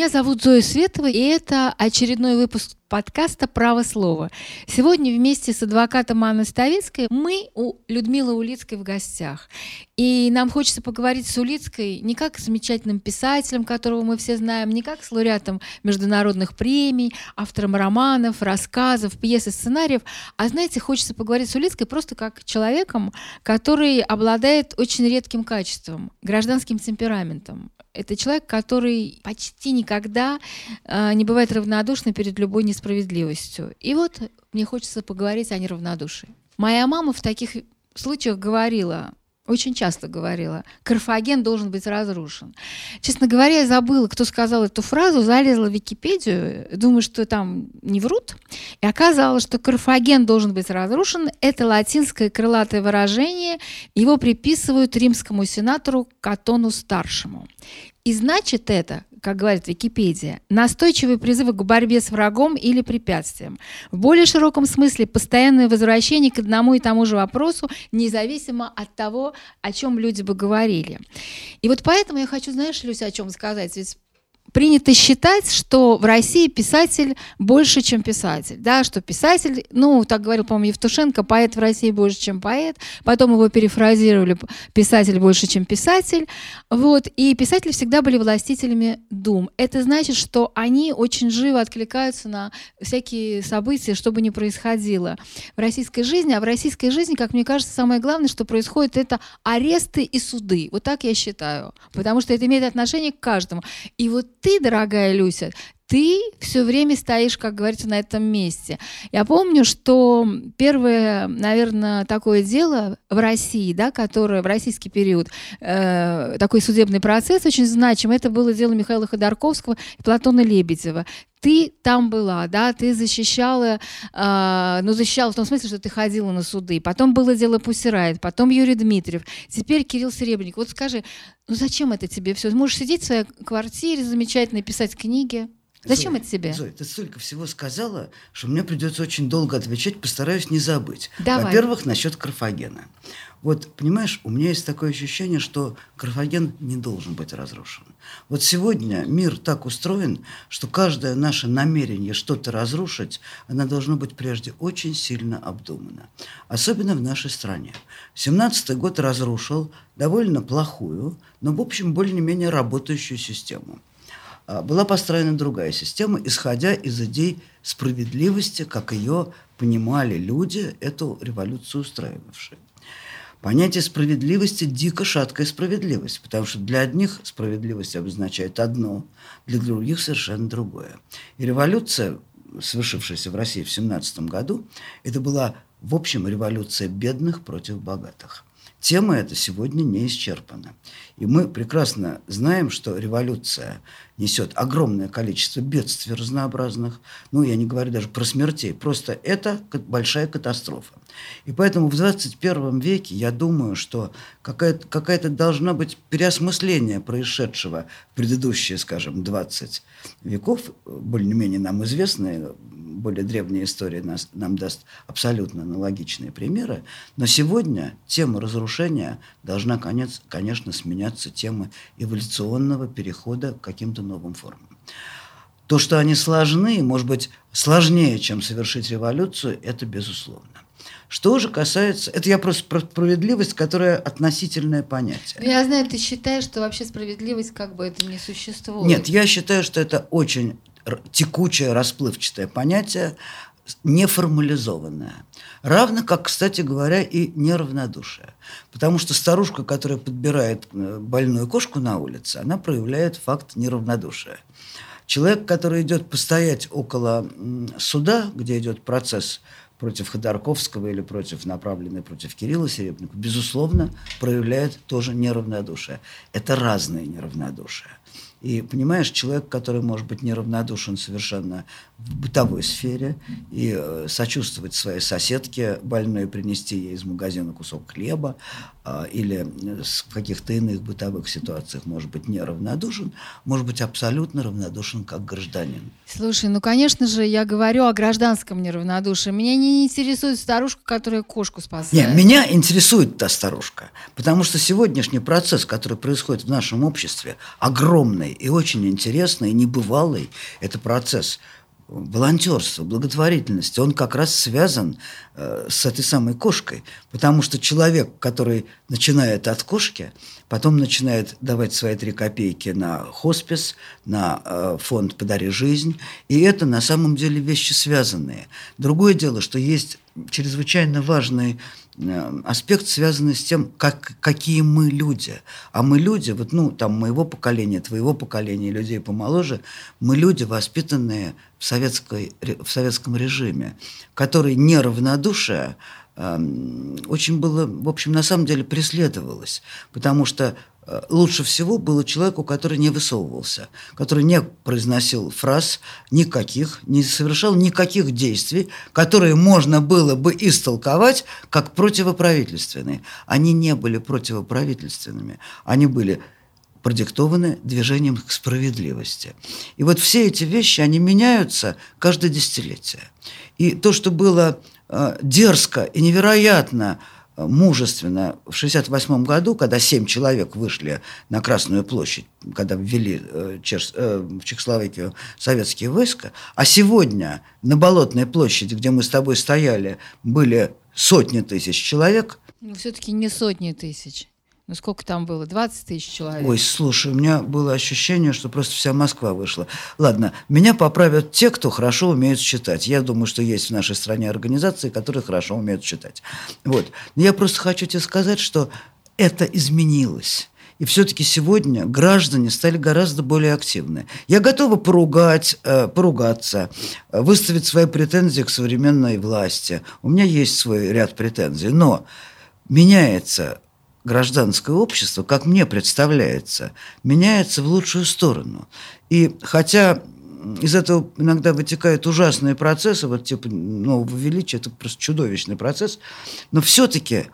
Меня зовут Зоя Светова, и это очередной выпуск подкаста «Право слова». Сегодня вместе с адвокатом Анной Ставицкой мы у Людмилы Улицкой в гостях. И нам хочется поговорить с Улицкой не как с замечательным писателем, которого мы все знаем, не как с лауреатом международных премий, автором романов, рассказов, пьес и сценариев, а, знаете, хочется поговорить с Улицкой просто как человеком, который обладает очень редким качеством, гражданским темпераментом. Это человек, который почти никогда э, не бывает равнодушным перед любой несправедливостью. И вот мне хочется поговорить о неравнодушии. Моя мама в таких случаях говорила, очень часто говорила, Карфаген должен быть разрушен. Честно говоря, я забыла, кто сказал эту фразу, залезла в Википедию, думаю, что там не врут, и оказалось, что Карфаген должен быть разрушен. Это латинское крылатое выражение, его приписывают римскому сенатору Катону Старшему. И значит это, как говорит Википедия, настойчивые призывы к борьбе с врагом или препятствием. В более широком смысле постоянное возвращение к одному и тому же вопросу, независимо от того, о чем люди бы говорили. И вот поэтому я хочу, знаешь, Люся, о чем сказать? Ведь принято считать, что в России писатель больше, чем писатель. Да, что писатель, ну, так говорил, по-моему, Евтушенко, поэт в России больше, чем поэт. Потом его перефразировали, писатель больше, чем писатель. Вот. И писатели всегда были властителями дум. Это значит, что они очень живо откликаются на всякие события, что бы ни происходило в российской жизни. А в российской жизни, как мне кажется, самое главное, что происходит, это аресты и суды. Вот так я считаю. Потому что это имеет отношение к каждому. И вот ты, дорогая Люся, ты все время стоишь, как говорится, на этом месте. Я помню, что первое, наверное, такое дело в России, да, которое в российский период, э, такой судебный процесс очень значим, это было дело Михаила Ходорковского и Платона Лебедева ты там была, да, ты защищала, э, ну, защищала в том смысле, что ты ходила на суды. Потом было дело Пусирает, потом Юрий Дмитриев, теперь Кирилл Серебренник. Вот скажи, ну зачем это тебе все? Можешь сидеть в своей квартире замечательно, писать книги. Зачем Зоя, это тебе? Зоя, ты столько всего сказала, что мне придется очень долго отвечать, постараюсь не забыть. Давай. Во-первых, насчет Карфагена. Вот, понимаешь, у меня есть такое ощущение, что Карфаген не должен быть разрушен. Вот сегодня мир так устроен, что каждое наше намерение что-то разрушить, оно должно быть прежде очень сильно обдумано. Особенно в нашей стране. 17-й год разрушил довольно плохую, но, в общем, более-менее работающую систему. А, была построена другая система, исходя из идей справедливости, как ее понимали люди, эту революцию устраивавшие. Понятие справедливости – дико шаткая справедливость, потому что для одних справедливость обозначает одно, для других совершенно другое. И революция, совершившаяся в России в 17 году, это была, в общем, революция бедных против богатых. Тема эта сегодня не исчерпана. И мы прекрасно знаем, что революция несет огромное количество бедствий разнообразных. Ну, я не говорю даже про смертей. Просто это большая катастрофа. И поэтому в 21 веке я думаю, что какая-то какая должна быть переосмысление происшедшего в предыдущие, скажем, 20 веков, более-менее нам известные, более древняя история нас, нам даст абсолютно аналогичные примеры. Но сегодня тема разрушения должна, конец, конечно, сменяться темой эволюционного перехода к каким-то новым формам. То, что они сложны, может быть, сложнее, чем совершить революцию, это безусловно. Что же касается... Это я просто про справедливость, которая относительное понятие. Ну, я знаю, ты считаешь, что вообще справедливость как бы это не существует. Нет, я считаю, что это очень текучее, расплывчатое понятие, неформализованное. Равно как, кстати говоря, и неравнодушие. Потому что старушка, которая подбирает э, больную кошку на улице, она проявляет факт неравнодушия. Человек, который идет постоять около суда, где идет процесс против Ходорковского или против направленный против Кирилла Серебренникова, безусловно, проявляет тоже неравнодушие. Это разные неравнодушия. И понимаешь, человек, который может быть неравнодушен совершенно в бытовой сфере и э, сочувствовать своей соседке больной, принести ей из магазина кусок хлеба э, или в каких-то иных бытовых ситуациях может быть неравнодушен, может быть абсолютно равнодушен как гражданин. Слушай, ну, конечно же, я говорю о гражданском неравнодушии. Меня не интересует старушка, которая кошку спасает. Нет, меня интересует та старушка, потому что сегодняшний процесс, который происходит в нашем обществе, огромный, и очень интересный, и небывалый это процесс волонтерства, благотворительности, он как раз связан с этой самой кошкой. Потому что человек, который начинает от кошки, потом начинает давать свои три копейки на хоспис, на э, фонд «Подари жизнь». И это на самом деле вещи связанные. Другое дело, что есть чрезвычайно важный Э, аспект, связанный с тем, как, какие мы люди. А мы люди, вот, ну, там, моего поколения, твоего поколения, людей помоложе, мы люди, воспитанные в, советской, в советском режиме, который неравнодушие э, очень было, в общем, на самом деле преследовалось, потому что Э, лучше всего было человеку, который не высовывался, который не произносил фраз никаких, не совершал никаких действий, которые можно было бы истолковать как противоправительственные. Они не были противоправительственными, они были продиктованы движением к справедливости. И вот все эти вещи, они меняются каждое десятилетие. И то, что было э, дерзко и невероятно мужественно в 1968 году, когда семь человек вышли на Красную площадь, когда ввели э, э, в Чехословакию советские войска, а сегодня на Болотной площади, где мы с тобой стояли, были сотни тысяч человек. Ну, все-таки не сотни тысяч. Ну сколько там было? 20 тысяч человек? Ой, слушай, у меня было ощущение, что просто вся Москва вышла. Ладно, меня поправят те, кто хорошо умеет читать. Я думаю, что есть в нашей стране организации, которые хорошо умеют читать. Вот. Я просто хочу тебе сказать, что это изменилось. И все-таки сегодня граждане стали гораздо более активны. Я готова поругать, э, поругаться, выставить свои претензии к современной власти. У меня есть свой ряд претензий. Но меняется гражданское общество, как мне представляется, меняется в лучшую сторону. И хотя из этого иногда вытекают ужасные процессы, вот типа нового величия, это просто чудовищный процесс, но все-таки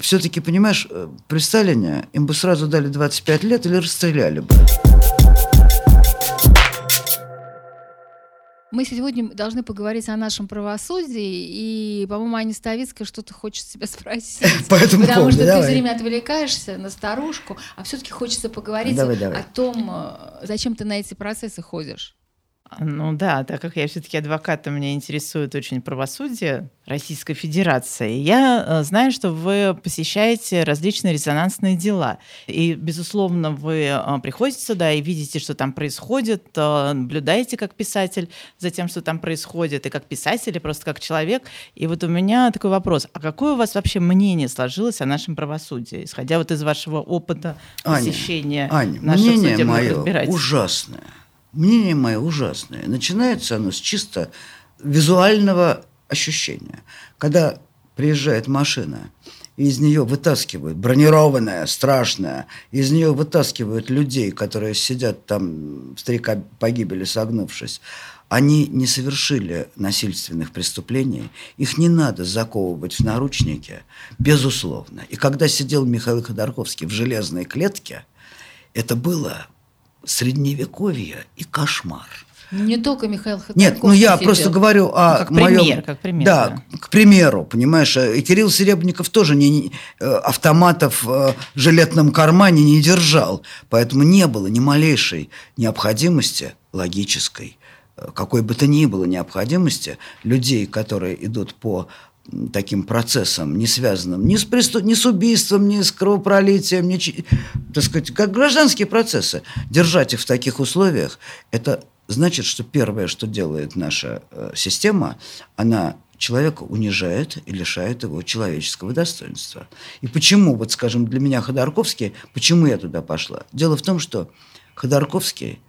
все-таки, понимаешь, э, при Сталине им бы сразу дали 25 лет или расстреляли бы. Мы сегодня должны поговорить о нашем правосудии, и, по-моему, Аня Ставицкая что-то хочет себя спросить. По этому Потому поводу, что давай. ты все время отвлекаешься на старушку, а все-таки хочется поговорить давай, давай. о том, э, зачем ты на эти процессы ходишь. Ну да, так как я все-таки адвокат, и меня интересует очень правосудие Российской Федерации, я э, знаю, что вы посещаете различные резонансные дела. И, безусловно, вы э, приходите сюда и видите, что там происходит, э, наблюдаете как писатель за тем, что там происходит, и как писатель, и просто как человек. И вот у меня такой вопрос. А какое у вас вообще мнение сложилось о нашем правосудии, исходя вот из вашего опыта Аня, посещения Аня, наших мнение судебных мое ужасное. Мнение мое ужасное. Начинается оно с чисто визуального ощущения. Когда приезжает машина, и из нее вытаскивают, бронированная, страшная, из нее вытаскивают людей, которые сидят там в три погибели согнувшись, они не совершили насильственных преступлений, их не надо заковывать в наручники, безусловно. И когда сидел Михаил Ходорковский в железной клетке, это было средневековье и кошмар. Не только Михаил Ходорковский Нет, ну я сидел. просто говорю о Ну, как моем... пример, как пример, Да, да. к примеру, понимаешь, э, и Кирилл Серебренников тоже не, не- э, автоматов э, в жилетном кармане не держал, поэтому не было ни малейшей необходимости логической, какой бы то ни было необходимости людей, которые идут по таким процессам, не связанным ни с, преступ... ни с убийством, ни с кровопролитием, ни, так сказать, как гражданские процессы. Держать их в таких условиях, это значит, что первое, что делает наша э, система, она человека унижает и лишает его человеческого достоинства. И почему, вот скажем, для меня Ходорковский, почему я туда пошла? Дело в том, что Ходорковский,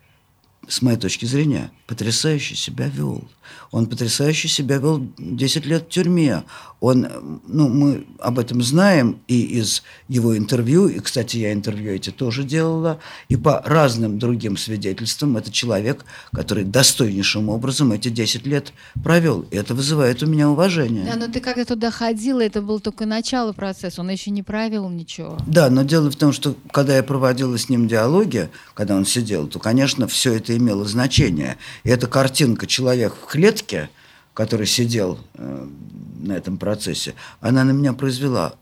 с моей точки зрения, потрясающе себя вел. Он потрясающе себя вел 10 лет в тюрьме. Он, ну, мы об этом знаем и из его интервью, и, кстати, я интервью эти тоже делала, и по разным другим свидетельствам это человек, который достойнейшим образом эти 10 лет провел. И это вызывает у меня уважение. Да, но ты когда туда ходила, это было только начало процесса, он еще не провел ничего. Да, но дело в том, что когда я проводила с ним диалоги, когда он сидел, то, конечно, все это имело значение. И эта картинка «Человек в клетке», который сидел э, на этом процессе, она на меня произвела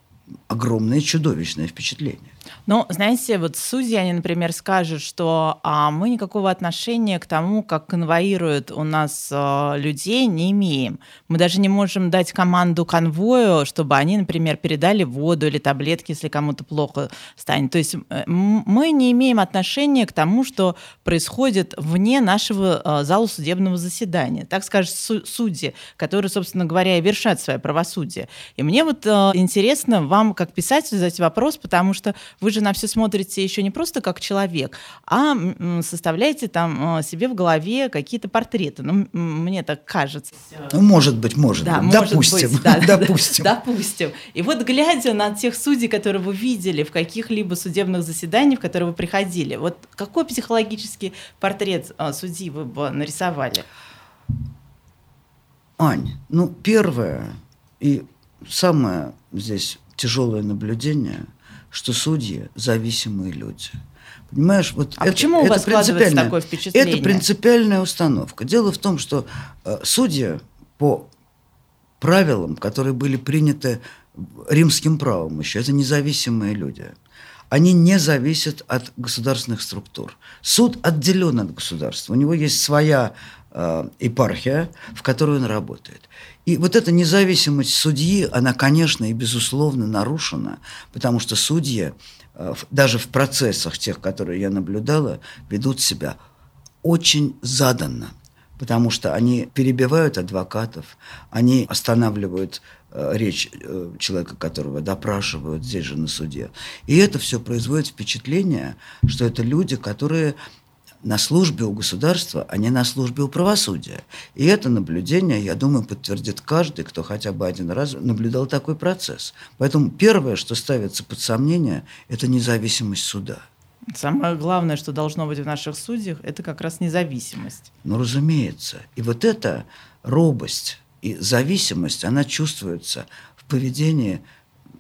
огромное чудовищное впечатление. Ну, знаете, вот судьи, они, например, скажут, что а, мы никакого отношения к тому, как конвоируют у нас а, людей, не имеем. Мы даже не можем дать команду конвою, чтобы они, например, передали воду или таблетки, если кому-то плохо станет. То есть э, мы не имеем отношения к тому, что происходит вне нашего а, зала судебного заседания. Так скажут судьи, которые, собственно говоря, и вершат свое правосудие. И мне вот а, интересно вам, как писатель, задать вопрос, потому что вы же на все смотрите еще не просто как человек, а составляете там а, себе в голове какие-то портреты. Ну, мне так кажется. Ну, может быть, может да, быть. Может допустим. Быть, да, допустим. допустим. И вот глядя на тех судей, которые вы видели в каких-либо судебных заседаниях, в которые вы приходили, вот какой психологический портрет а, судьи вы бы нарисовали? Ань, ну, первое и самое здесь тяжелое наблюдение – что судьи зависимые люди. Понимаешь, вот а это, почему у вас складывается такое впечатление? Это принципиальная установка. Дело в том, что э, судьи по правилам, которые были приняты римским правом еще, это независимые люди. Они не зависят от государственных структур. Суд отделен от государства. У него есть своя епархия, в которой он работает. И вот эта независимость судьи, она, конечно, и безусловно нарушена, потому что судьи э, даже в процессах тех, которые я наблюдала, ведут себя очень заданно, потому что они перебивают адвокатов, они останавливают э, речь э, человека, которого допрашивают здесь же на суде. И это все производит впечатление, что это люди, которые на службе у государства, а не на службе у правосудия. И это наблюдение, я думаю, подтвердит каждый, кто хотя бы один раз наблюдал такой процесс. Поэтому первое, что ставится под сомнение, это независимость суда. Самое главное, что должно быть в наших судьях, это как раз независимость. Ну, разумеется. И вот эта робость и зависимость, она чувствуется в поведении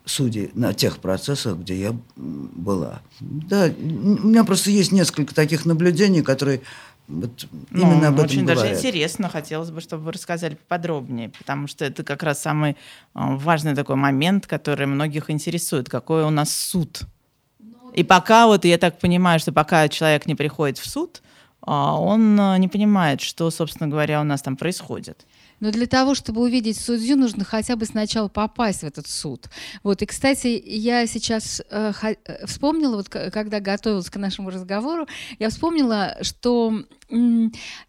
судей на тех процессах, где я была. Да, у меня просто есть несколько таких наблюдений, которые вот ну, именно об этом очень говорят. даже интересно. Хотелось бы, чтобы вы рассказали поподробнее, потому что это как раз самый а, важный такой момент, который многих интересует. Какой у нас суд? И пока вот я так понимаю, что пока человек не приходит в суд, а, он а, не понимает, что, собственно говоря, у нас там происходит. Но для того, чтобы увидеть судью, нужно хотя бы сначала попасть в этот суд. Вот. И, кстати, я сейчас э, э вспомнила, вот когда готовилась к нашему разговору, я вспомнила, что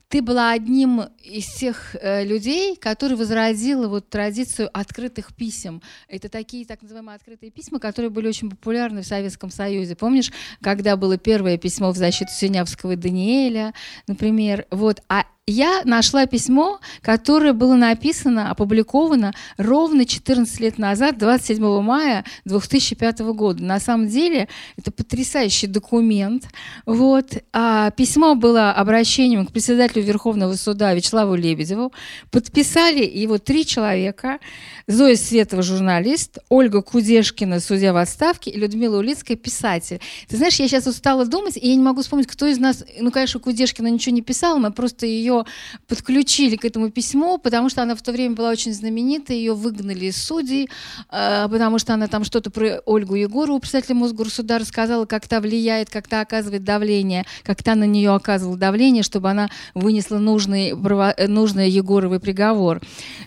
ты была одним из тех э, людей, который возродила вот традицию открытых писем. Это такие так называемые открытые письма, которые были очень популярны в Советском Союзе. Помнишь, когда было первое письмо в защиту Синявского Даниэля, например? Вот. А я нашла письмо, которое было написано, опубликовано ровно 14 лет назад, 27 мая 2005 года. На самом деле это потрясающий документ. Вот. А письмо было обращением к председателю Верховного суда Вячеславу Лебедеву. Подписали его три человека. Зоя Светова, журналист, Ольга Кудешкина, судья в отставке, и Людмила Улицкая, писатель. Ты знаешь, я сейчас устала думать, и я не могу вспомнить, кто из нас... Ну, конечно, Кудешкина ничего не писала, мы просто ее подключили к этому письму, потому что она в то время была очень знаменита, ее выгнали из судей, э, потому что она там что-то про Ольгу Егорову, председателя Мосгорсуда, рассказала, как та влияет, как та оказывает давление, как та на нее оказывала давление, чтобы она вынесла нужный, нужный Егоровый приговор.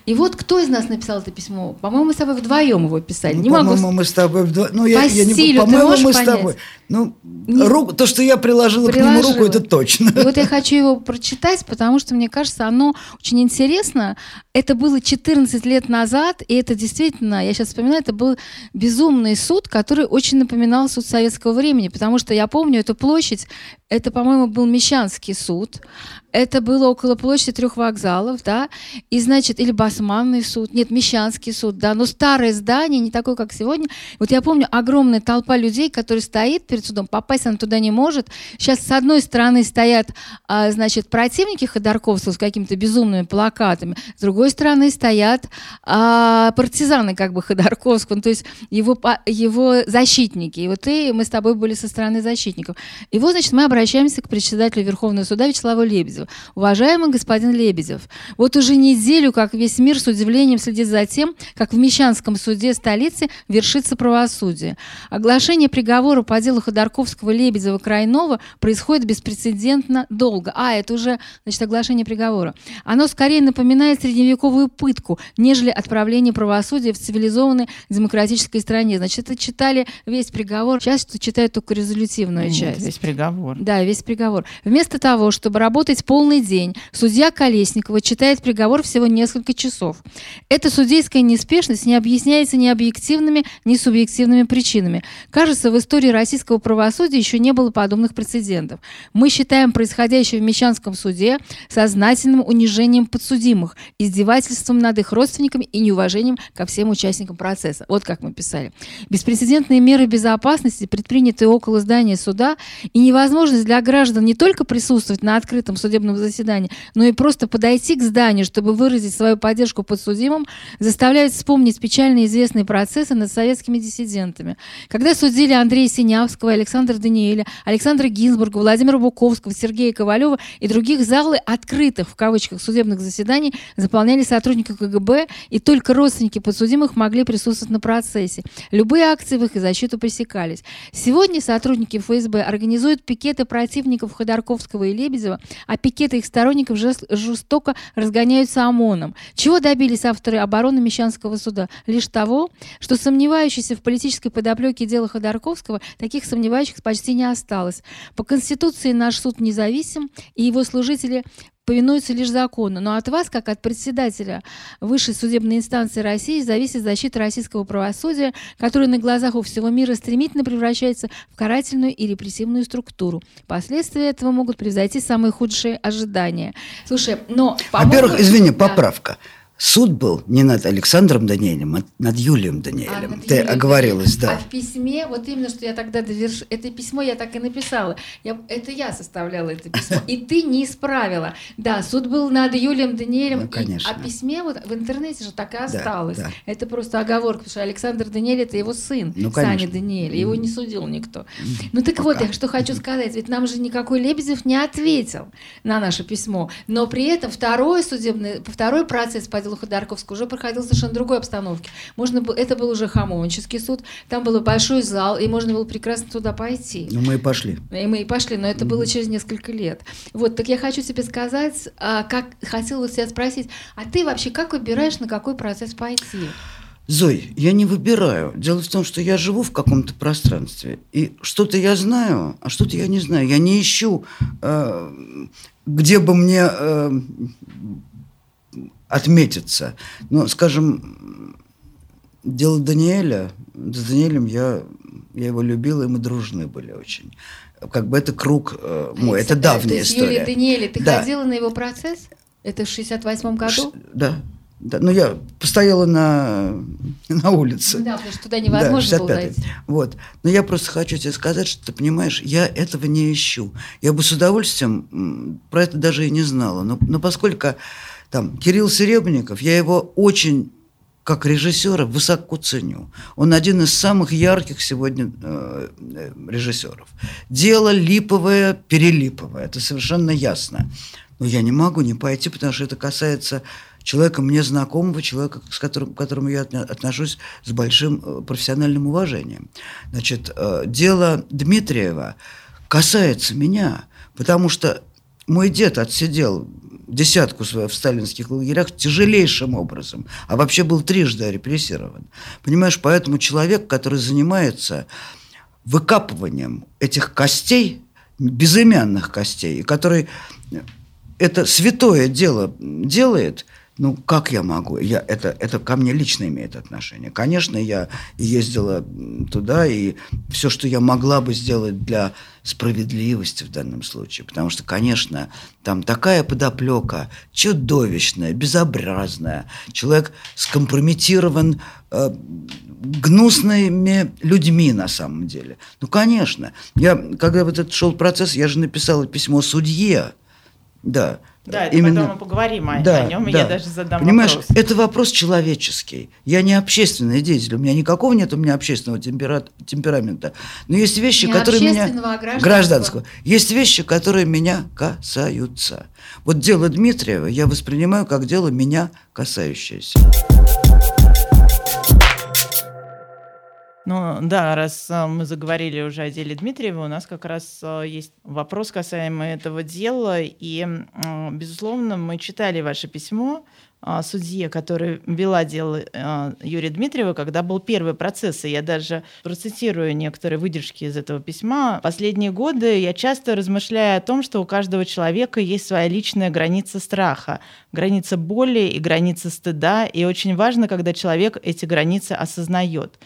И вот кто из нас написал это письмо? По-моему, мы с тобой вдвоем его писали. Ну, не по-моему, могу... мы с тобой вдвоем. Ну, я, я не... По-моему, мы понять? с тобой. Ну, не... руку, то, что я приложила, приложила к нему руку, это точно. И вот я хочу его прочитать, потому что мне кажется, оно очень интересно. Это было 14 лет назад, и это действительно, я сейчас вспоминаю, это был безумный суд, который очень напоминал суд советского времени, потому что я помню эту площадь, это, по-моему, был Мещанский суд, это было около площади трех вокзалов, да, и, значит, или Басманный суд, нет, Мещанский суд, да, но старое здание, не такое, как сегодня. Вот я помню огромная толпа людей, которые стоит перед судом, попасть она туда не может. Сейчас с одной стороны стоят, а, значит, противники Ходорковского с какими-то безумными плакатами. С другой стороны стоят а, партизаны как бы Ходорковского, ну, то есть его, его защитники. И вот ты, мы с тобой были со стороны защитников. И вот, значит, мы обращаемся к председателю Верховного суда Вячеславу Лебедеву. Уважаемый господин Лебедев, вот уже неделю, как весь мир с удивлением следит за тем, как в Мещанском суде столицы вершится правосудие. Оглашение приговора по делу Ходорковского, Лебедева, Крайнова происходит беспрецедентно долго. А, это уже, значит, оглашение приговора. Оно скорее напоминает средневековую пытку, нежели отправление правосудия в цивилизованной демократической стране. Значит, это читали весь приговор. Сейчас читают только резолютивную Нет, часть. весь приговор. Да, весь приговор. Вместо того, чтобы работать полный день, судья Колесникова читает приговор всего несколько часов. Эта судейская неспешность не объясняется ни объективными, ни субъективными причинами. Кажется, в истории российского правосудия еще не было подобных прецедентов. Мы считаем происходящее в Мещанском суде сознательным унижением подсудимых, издевательством над их родственниками и неуважением ко всем участникам процесса. Вот как мы писали. Беспрецедентные меры безопасности, предпринятые около здания суда, и невозможность для граждан не только присутствовать на открытом судебном заседании, но и просто подойти к зданию, чтобы выразить свою поддержку подсудимым, заставляют вспомнить печально известные процессы над советскими диссидентами. Когда судили Андрея Синявского, Александра Даниэля, Александра Гинзбурга, Владимира Буковского, Сергея Ковалева и других залы открытых, в кавычках, судебных заседаний заполняли сотрудники КГБ, и только родственники подсудимых могли присутствовать на процессе. Любые акции в их защиту пресекались. Сегодня сотрудники ФСБ организуют пикеты противников Ходорковского и Лебедева, а пикеты их сторонников жестоко разгоняются ОМОНом. Чего добились авторы обороны Мещанского суда? Лишь того, что сомневающиеся в политической подоплеке дела Ходорковского, таких сомневающихся почти не осталось. По Конституции наш суд независим, и его служители повинуются лишь закону. Но от вас, как от председателя высшей судебной инстанции России, зависит защита российского правосудия, которое на глазах у всего мира стремительно превращается в карательную и репрессивную структуру. Последствия этого могут превзойти самые худшие ожидания. Слушай, но... Во-первых, извини, поправка. Да суд был не над Александром Даниэлем, а над Юлием Даниэлем. А, над Ты Юлием оговорилась, да. А в письме, вот именно, что я тогда доверш... Это письмо я так и написала. Я... Это я составляла это письмо. И ты не исправила. Да, суд был над Юлием Даниэлем. Ну, конечно. И... А письме вот в интернете же так и осталось. Да, да. Это просто оговорка, потому что Александр Даниэль это его сын, ну, Саня Даниэль. Его не судил никто. Ну так Пока. вот, я что хочу сказать. Ведь нам же никакой Лебедев не ответил на наше письмо. Но при этом второй судебный, второй процесс по делу Ходорковского уже проходил в совершенно другой обстановке. Можно было, это был уже Хамовнический суд, там был большой зал, и можно было прекрасно туда пойти. Ну, мы и пошли. И мы и пошли, но это было через несколько лет. Вот, так я хочу тебе сказать, как хотела тебя спросить, а ты вообще как выбираешь, на какой процесс пойти? Зой, я не выбираю. Дело в том, что я живу в каком-то пространстве. И что-то я знаю, а что-то я не знаю. Я не ищу, где бы мне отметиться. Но, скажем, дело Даниэля, с Даниэлем я, я его любила, и мы дружны были очень. Как бы это круг э, мой, это давняя то есть история. Юлия Даниэля, ты да. ходила на его процесс? Это в 68-м году? Ш, да. Да, ну я постояла на, на улице. Да, потому что туда невозможно да, было зайти. Вот. Но я просто хочу тебе сказать, что ты понимаешь, я этого не ищу. Я бы с удовольствием про это даже и не знала. Но, но поскольку там Кирилл Серебренников, я его очень как режиссера высоко ценю. Он один из самых ярких сегодня э, э, режиссеров. Дело липовое, перелиповое, это совершенно ясно. Но я не могу не пойти, потому что это касается человека мне знакомого, человека, с которым, к которому я отношусь с большим э, профессиональным уважением. Значит, э, дело Дмитриева касается меня, потому что мой дед отсидел десятку в сталинских лагерях тяжелейшим образом, а вообще был трижды репрессирован. Понимаешь, поэтому человек, который занимается выкапыванием этих костей, безымянных костей, который это святое дело делает – ну, как я могу? Я, это, это ко мне лично имеет отношение. Конечно, я ездила туда, и все, что я могла бы сделать для справедливости в данном случае, потому что, конечно, там такая подоплека чудовищная, безобразная. Человек скомпрометирован э, гнусными людьми на самом деле. Ну, конечно. Я, когда вот этот шел процесс, я же написала письмо судье, да, Да, это именно... потом мы поговорим о, да, о нем, да. я даже задам Понимаешь, вопрос. это вопрос человеческий. Я не общественный деятель, у меня никакого нет у меня общественного темпера... темперамента. Но есть вещи, не которые меня... А гражданского. гражданского. Есть вещи, которые меня касаются. Вот дело Дмитриева я воспринимаю как дело меня касающееся. Ну да, раз э, мы заговорили уже о деле Дмитриева, у нас как раз э, есть вопрос касаемый этого дела. И, безусловно, мы читали ваше письмо э, судье, который вела дело Юрия Дмитриева, когда был первый процесс. И я даже процитирую некоторые выдержки из этого письма. «Последние годы я часто размышляю о том, что у каждого человека есть своя личная граница страха, граница боли и граница стыда. И очень важно, когда человек эти границы осознает».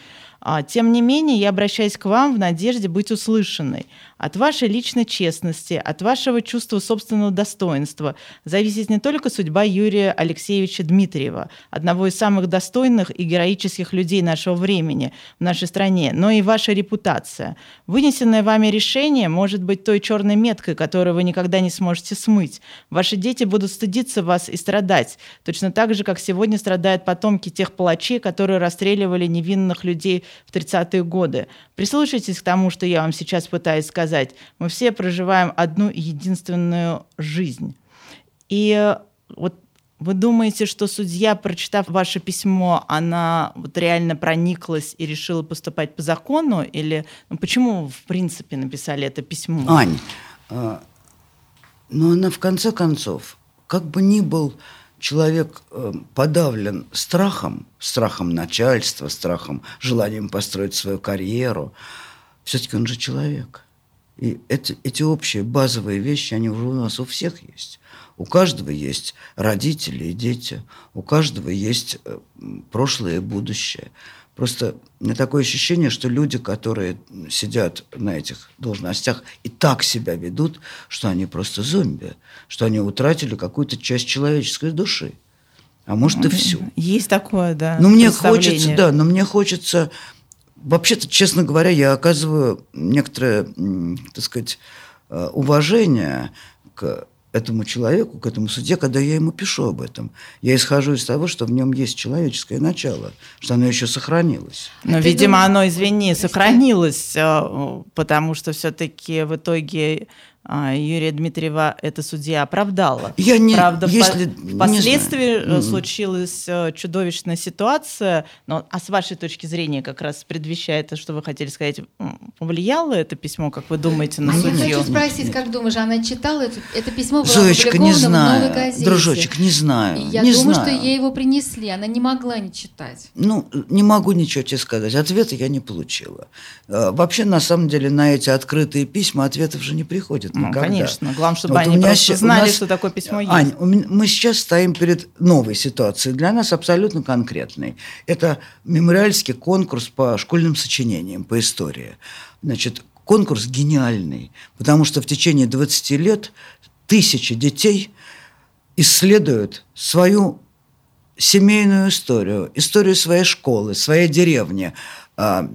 А, тем не менее, я обращаюсь к вам в надежде быть услышанной. От вашей личной честности, от вашего чувства собственного достоинства зависит не только судьба Юрия Алексеевича Дмитриева, одного из самых достойных и героических людей нашего времени в нашей стране, но и ваша репутация. Вынесенное вами решение может быть той черной меткой, которую вы никогда не сможете смыть. Ваши дети будут стыдиться вас и страдать, точно так же, как сегодня страдают потомки тех палачей, которые расстреливали невинных людей в 30-е годы. Прислушайтесь к тому, что я вам сейчас пытаюсь сказать. Мы все проживаем одну единственную жизнь. И э, вот вы думаете, что судья, прочитав ваше письмо, она вот реально прониклась и решила поступать по закону? Или ну, почему, в принципе, написали это письмо? Ань, э, ну она в конце концов, как бы ни был человек э, подавлен страхом, страхом начальства, страхом, желанием построить свою карьеру, все-таки он же человек. И эти, эти общие базовые вещи, они уже у нас у всех есть. У каждого есть родители и дети, у каждого есть э, прошлое и будущее. Просто такое ощущение, что люди, которые сидят на этих должностях и так себя ведут, что они просто зомби, что они утратили какую-то часть человеческой души. А может и всю. Есть такое, да. Но мне хочется, да, но мне хочется... Вообще-то, честно говоря, я оказываю некоторое, так сказать, э, уважение к этому человеку, к этому суде, когда я ему пишу об этом. Я исхожу из того, что в нем есть человеческое начало, что оно еще сохранилось. Но, Ты видимо, думаешь, оно, извини, сохранилось, э, потому что все-таки в итоге а, Юрия Дмитриева эта судья оправдала. Я не, Правда, если, впоследствии не случилась э, чудовищная ситуация, но а с вашей точки зрения как раз предвещает, что вы хотели сказать, повлияло это письмо, как вы думаете, на а судью? Я хочу спросить, как думаешь, она читала это, это письмо было Зоечка, не знаю, в новой газете. Дружочек, не знаю. Я не думаю, знаю. что ей его принесли, она не могла не читать. Ну, не могу ничего тебе сказать. Ответа я не получила. Э, вообще, на самом деле, на эти открытые письма ответов же не приходит ну, конечно. Главное, чтобы вот они просто знали, нас, что такое письмо есть. Ань, мы сейчас стоим перед новой ситуацией, для нас абсолютно конкретной. Это мемориальский конкурс по школьным сочинениям, по истории. Значит, конкурс гениальный, потому что в течение 20 лет тысячи детей исследуют свою семейную историю, историю своей школы, своей деревни, а,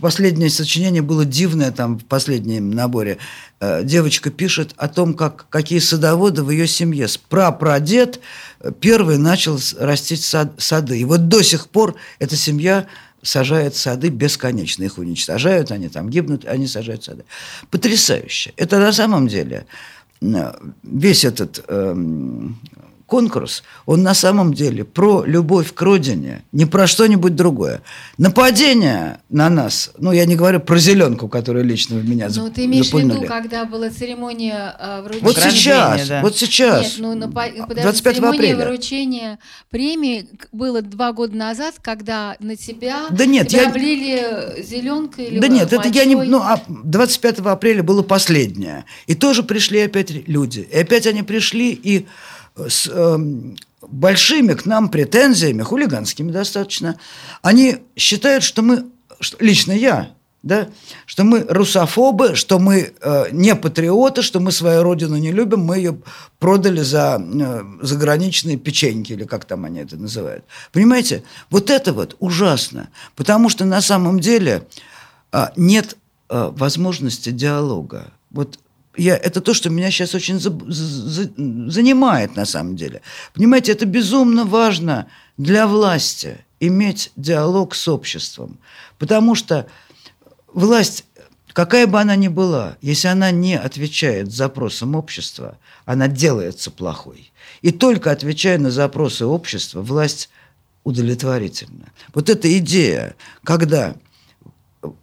Последнее сочинение было дивное там в последнем наборе. Э, девочка пишет о том, как, какие садоводы в ее семье. Прапрадед э, первый начал растить сад, сады. И вот до сих пор эта семья сажает сады бесконечно. Их уничтожают, они там гибнут, они сажают сады. Потрясающе. Это на самом деле э, весь этот эм, конкурс, он на самом деле про любовь к родине, не про что-нибудь другое. Нападение на нас, ну, я не говорю про зеленку, которую лично в меня Ну, ты имеешь в виду, когда была церемония э, вручения... Вот сейчас, да. вот сейчас. Нет, ну, напа... 25 церемония апреля. вручения премии было два года назад, когда на тебя, да нет, тебя я... облили зеленкой или Да нет, мочой. это я не... Ну, 25 а апреля было последнее. И тоже пришли опять люди. И опять они пришли и с э, большими к нам претензиями, хулиганскими достаточно, они считают, что мы, что, лично я, да, что мы русофобы, что мы э, не патриоты, что мы свою родину не любим, мы ее продали за э, заграничные печеньки, или как там они это называют. Понимаете, вот это вот ужасно, потому что на самом деле э, нет э, возможности диалога. Вот я, это то, что меня сейчас очень за, за, занимает на самом деле. Понимаете, это безумно важно для власти иметь диалог с обществом. Потому что власть, какая бы она ни была, если она не отвечает запросам общества, она делается плохой. И только отвечая на запросы общества, власть удовлетворительна. Вот эта идея, когда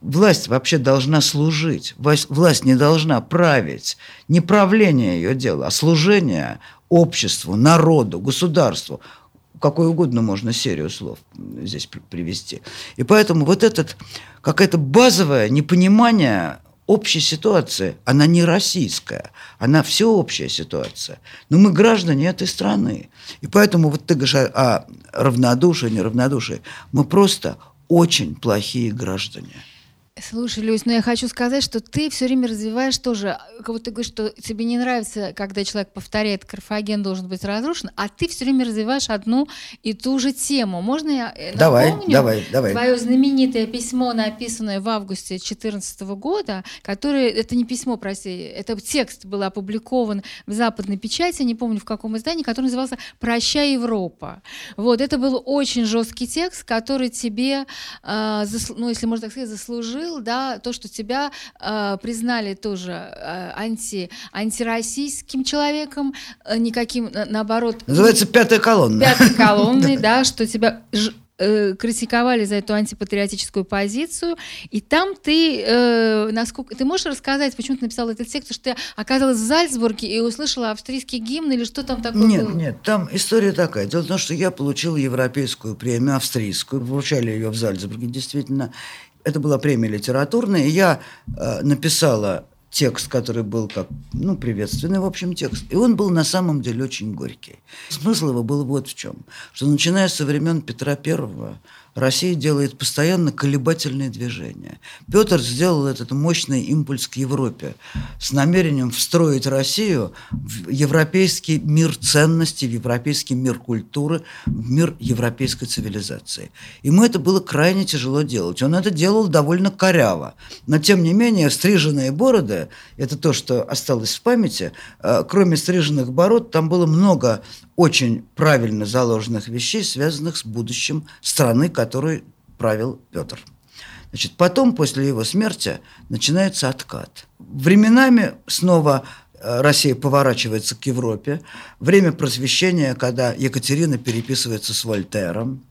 власть вообще должна служить, власть не должна править, не правление ее дело, а служение обществу, народу, государству, какой угодно можно серию слов здесь привести. И поэтому вот этот какое-то базовое непонимание общей ситуации, она не российская, она всеобщая ситуация. Но мы граждане этой страны. И поэтому вот ты говоришь о равнодушии, неравнодушии. Мы просто очень плохие граждане. Слушай, Люсь, но ну я хочу сказать, что ты все время развиваешь тоже, как вот ты говоришь, что тебе не нравится, когда человек повторяет, Карфаген должен быть разрушен, а ты все время развиваешь одну и ту же тему. Можно я э, давай, напомню давай, давай. твое знаменитое письмо, написанное в августе 2014 года, которое, это не письмо, прости, это текст был опубликован в западной печати, не помню в каком издании, который назывался «Прощай, Европа». Вот, это был очень жесткий текст, который тебе, э, ну, если можно так сказать, заслужил был, да, то, что тебя э, признали тоже э, анти, антироссийским человеком, э, никаким, наоборот... Называется «Пятая колонна». «Пятой колонной», да, что тебя э, критиковали за эту антипатриотическую позицию, и там ты, э, насколько, ты можешь рассказать, почему ты написал этот текст, что ты оказалась в Зальцбурге и услышала австрийский гимн или что там такое Нет, было? нет, там история такая. Дело в том, что я получил европейскую премию австрийскую, вручали ее в Зальцбурге, действительно, это была премия литературная, и я э, написала текст, который был как, ну, приветственный, в общем, текст. И он был на самом деле очень горький. Смысл его был вот в чем. Что начиная со времен Петра Первого Россия делает постоянно колебательные движения. Петр сделал этот мощный импульс к Европе с намерением встроить Россию в европейский мир ценностей, в европейский мир культуры, в мир европейской цивилизации. Ему это было крайне тяжело делать. Он это делал довольно коряво. Но, тем не менее, стриженные бороды – это то, что осталось в памяти. Э, кроме стриженных бород, там было много очень правильно заложенных вещей, связанных с будущим страны, которой правил Петр. Значит, потом, после его смерти, начинается откат. Временами снова э, Россия поворачивается к Европе. Время просвещения, когда Екатерина переписывается с Вольтером.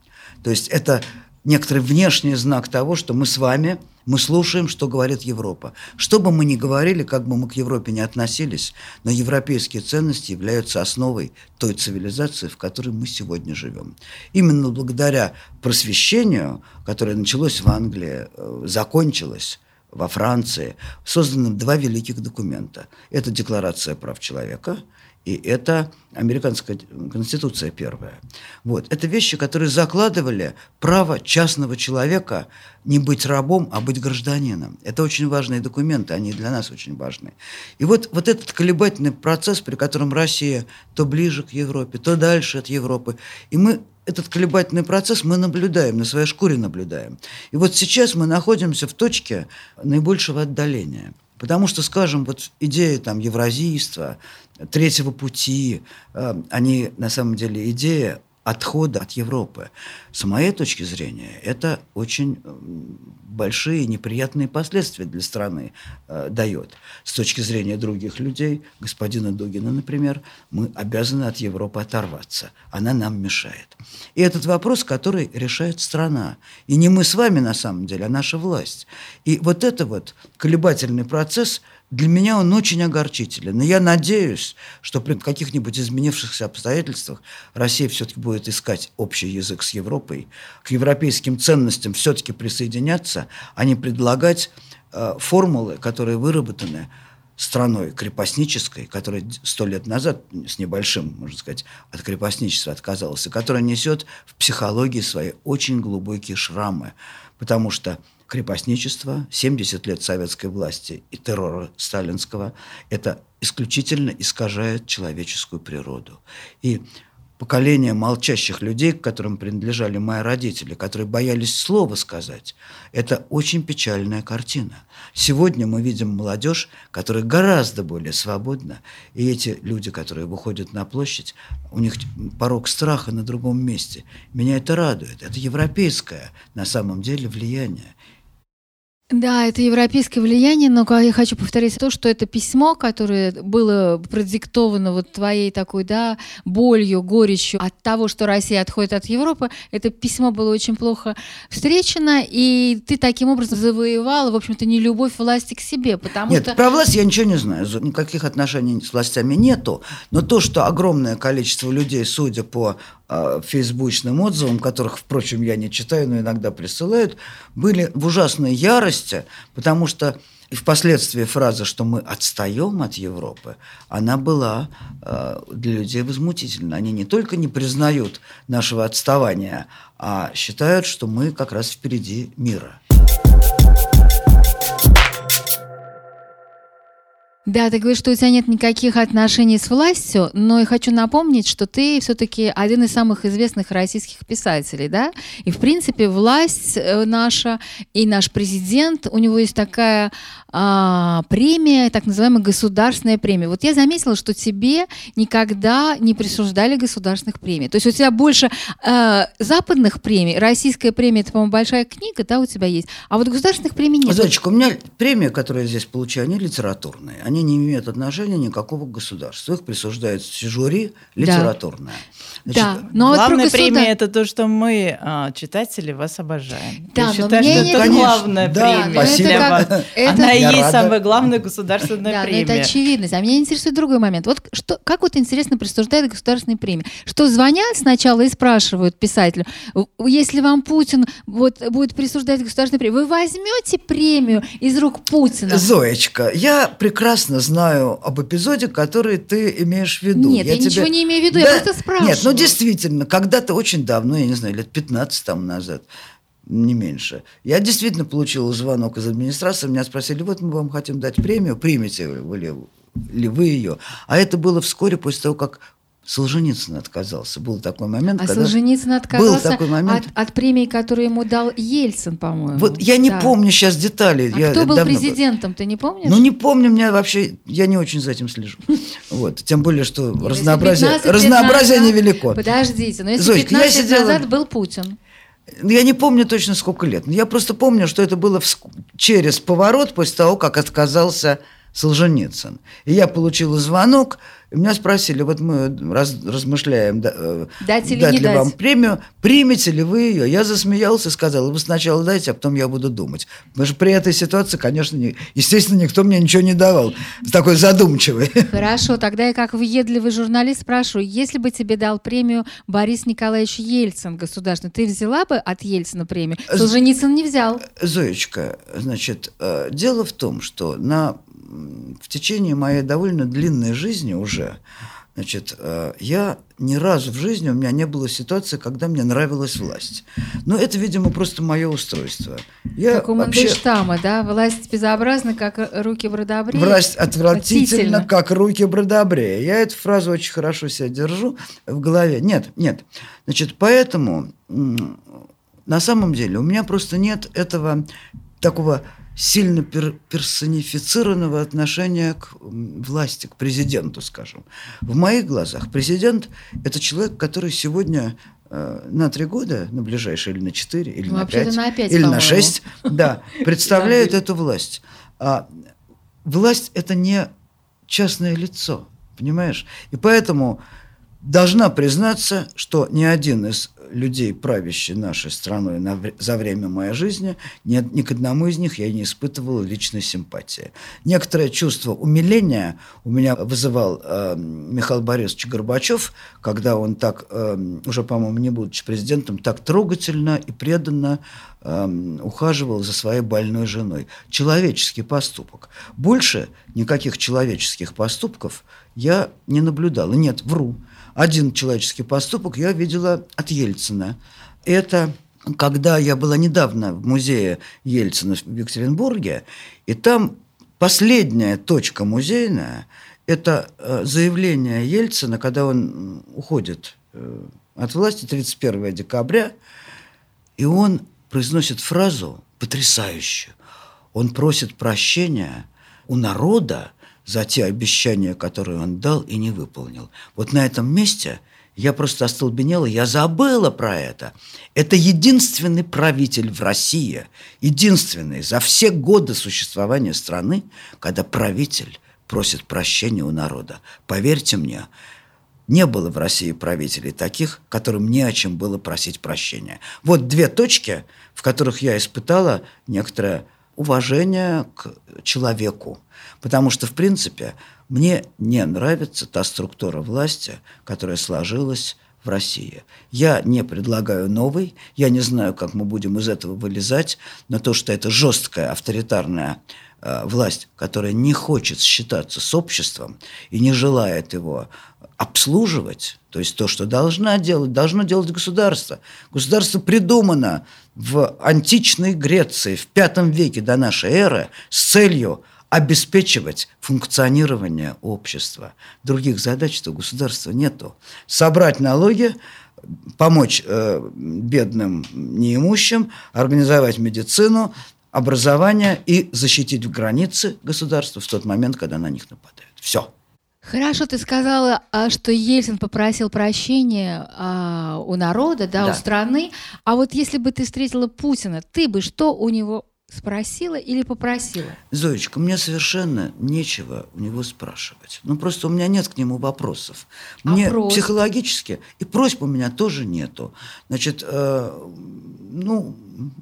То есть это некоторый внешний знак того, что мы с вами, мы слушаем, что говорит Европа. Что бы мы ни говорили, как бы мы к Европе не относились, но европейские ценности являются основой той цивилизации, в которой мы сегодня живем. Именно благодаря просвещению, которое началось в Англии, э, закончилось во Франции, созданы два великих документа. Это Декларация прав человека – и это американская конституция первая. Вот. Это вещи, которые закладывали право частного человека не быть рабом, а быть гражданином. Это очень важные документы, они для нас очень важны. И вот, вот этот колебательный процесс, при котором Россия то ближе к Европе, то дальше от Европы. И мы этот колебательный процесс мы наблюдаем, на своей шкуре наблюдаем. И вот сейчас мы находимся в точке наибольшего отдаления – Потому что, скажем, вот идеи там евразийства, третьего пути, э, они на самом деле идея отхода от Европы. С моей точки зрения, это очень большие неприятные последствия для страны э, дает. С точки зрения других людей, господина Дугина, например, мы обязаны от Европы оторваться. Она нам мешает. И этот вопрос, который решает страна. И не мы с вами, на самом деле, а наша власть. И вот это вот колебательный процесс – для меня он очень огорчителен. Но я надеюсь, что при каких-нибудь изменившихся обстоятельствах Россия все-таки будет искать общий язык с Европой, к европейским ценностям все-таки присоединяться, а не предлагать э, формулы, которые выработаны страной крепостнической, которая сто лет назад с небольшим, можно сказать, от крепостничества отказалась, и которая несет в психологии свои очень глубокие шрамы, потому что крепостничество, 70 лет советской власти и террора сталинского, это исключительно искажает человеческую природу. И поколение молчащих людей, к которым принадлежали мои родители, которые боялись слова сказать. Это очень печальная картина. Сегодня мы видим молодежь, которая гораздо более свободна, и эти люди, которые выходят на площадь, у них порог страха на другом месте. Меня это радует. Это европейское на самом деле влияние. Да, это европейское влияние, но я хочу повторить то, что это письмо, которое было продиктовано вот твоей такой, да, болью, горечью от того, что Россия отходит от Европы, это письмо было очень плохо встречено, и ты таким образом завоевала, в общем-то, не любовь власти к себе, потому Нет, что... про власть я ничего не знаю, никаких отношений с властями нету, но то, что огромное количество людей, судя по фейсбучным отзывам, которых, впрочем, я не читаю, но иногда присылают, были в ужасной ярости, потому что и впоследствии фраза, что мы отстаем от Европы, она была э, для людей возмутительна. Они не только не признают нашего отставания, а считают, что мы как раз впереди мира. Да, ты говоришь, что у тебя нет никаких отношений с властью, но я хочу напомнить, что ты все-таки один из самых известных российских писателей, да? И, в принципе, власть э, наша и наш президент, у него есть такая а, премия, так называемая государственная премия. Вот я заметила, что тебе никогда не присуждали государственных премий. То есть у тебя больше э, западных премий, российская премия, это, по-моему, большая книга, да, у тебя есть, а вот государственных премий нет. Зайчик, у меня премия, которую я здесь получаю, они литературные. Они не имеют отношения никакого к государству. Их присуждает жюри литературная. Да, Значит, да. но главная вот премия – это то, что мы, а, читатели, вас обожаем. Да, я но считаю, мне что это Конечно, главная да, премия спасибо. для вас. Это- Она и Я есть рада. самая главная государственная Да, премия. это очевидность. А меня интересует другой момент. Вот что, как вот интересно присуждает государственные премии? Что звонят сначала и спрашивают писателю, «В- если вам Путин вот, будет присуждать государственную премию, вы возьмете премию из рук Путина? Зоечка, я прекрасно знаю об эпизоде, который ты имеешь в виду. Нет, я, тебе- ничего не имею в виду, я Да, просто спрашиваю. Нет, ну действительно, когда-то очень давно, я не знаю, лет 15 там назад, не меньше, я действительно получил звонок из администрации, меня спросили, вот мы вам хотим дать премию, примете вы ли, ли вы ее. А это было вскоре после того, как Солженицын отказался. Был такой момент, А когда... Солженицын отказался такой момент. От, от премии, которую ему дал Ельцин, по-моему. Вот я не Да. помню сейчас детали. А я кто был президентом, ты не помнишь? Ну, не помню, меня вообще, я не очень за этим слежу. Вот, тем более, что разнообразие, 15 лет разнообразие невелико. Подождите, но если Зоечка, я 15 лет назад был Путин. Ну, Я не помню точно сколько лет. Я просто помню, что это было вск- через поворот после того, как отказался Солженицын. И я получила звонок, и меня спросили, вот мы раз- размышляем, да, э, Дать или дать не ли дать? вам премию, примете ли вы ее? Я засмеялся и сказал, вы сначала дайте, а потом я буду думать. Потому что при этой ситуации, конечно, не- естественно, никто мне ничего не давал. Такой задумчивый. Хорошо, тогда я как въедливый журналист спрашиваю, если бы тебе дал премию Борис Николаевич Ельцин государственный, ты взяла бы от Ельцина премию? Солженицын не взял. Зоечка, значит, э, дело в том, что на, в течение моей довольно длинной жизни уже, значит, э, я ни разу в жизни у меня не было ситуации, когда мне нравилась власть. Но это, видимо, просто мое устройство. Я как у вообще Мандельштама, да? Власть безобразна, как руки Бродобрея. власть отвратительно, как руки Бродобрея. Я эту фразу очень хорошо себя держу в голове. Нет, нет. Значит, поэтому на самом деле у меня просто нет этого такого сильно пер- персонифицированного отношения к власти, к президенту, скажем. В моих глазах президент – это человек, который сегодня э, на три года, на ближайшие или на четыре, или Ну, на пять, на или на шесть, да, представляет эту власть. А власть – это не частное лицо, понимаешь? И поэтому должна признаться, что ни один из людей, правящий нашей страной на за время моей жизни, ни, ни к одному из них я не испытывал личной симпатии. Некоторое чувство умиления у меня вызывал э, Михаил Борисович Горбачев, когда он так, э, уже, по-моему, не будучи президентом, так трогательно и преданно э, ухаживал за своей больной женой. Человеческий поступок. Больше никаких человеческих поступков я не наблюдала. Нет, вру. Один человеческий поступок я видела от Ельцина. Это когда я была недавно в музее Ельцина в Екатеринбурге, и там последняя точка музейная – это э, заявление Ельцина, когда он уходит э, от власти 31 декабря, и он произносит фразу потрясающую. Он просит прощения у народа за те обещания, которые он дал и не выполнил. Вот на этом месте я просто остолбенела, я забыла про это. Это единственный правитель в России, единственный за все годы существования страны, когда правитель просит прощения у народа. Поверьте мне, не было в России правителей таких, которым не о чем было просить прощения. Вот две точки, в которых я испытала некоторое уважение к человеку. Потому что, в принципе, мне не нравится та структура власти, которая сложилась в России. Я не предлагаю новый, я не знаю, как мы будем из этого вылезать, но то, что это жесткая авторитарная э, власть, которая не хочет считаться с обществом и не желает его обслуживать, то есть то, что должна делать, должно делать государство. Государство придумано в античной Греции в V веке до нашей эры с целью обеспечивать функционирование общества. Других задач у государства нету. Собрать налоги, помочь э, бедным неимущим, организовать медицину, образование и защитить границы государства в тот момент, когда на них нападают. Все. Хорошо, ты сказала, а, что Ельцин попросил прощения а, у народа, да, да, у страны. А вот если бы ты встретила Путина, ты бы что у него Спросила или попросила? Зоечка, мне совершенно нечего у него спрашивать. Ну, просто у меня нет к нему вопросов. А мне а психологически, и просьб у меня тоже нету. Значит, э, ну,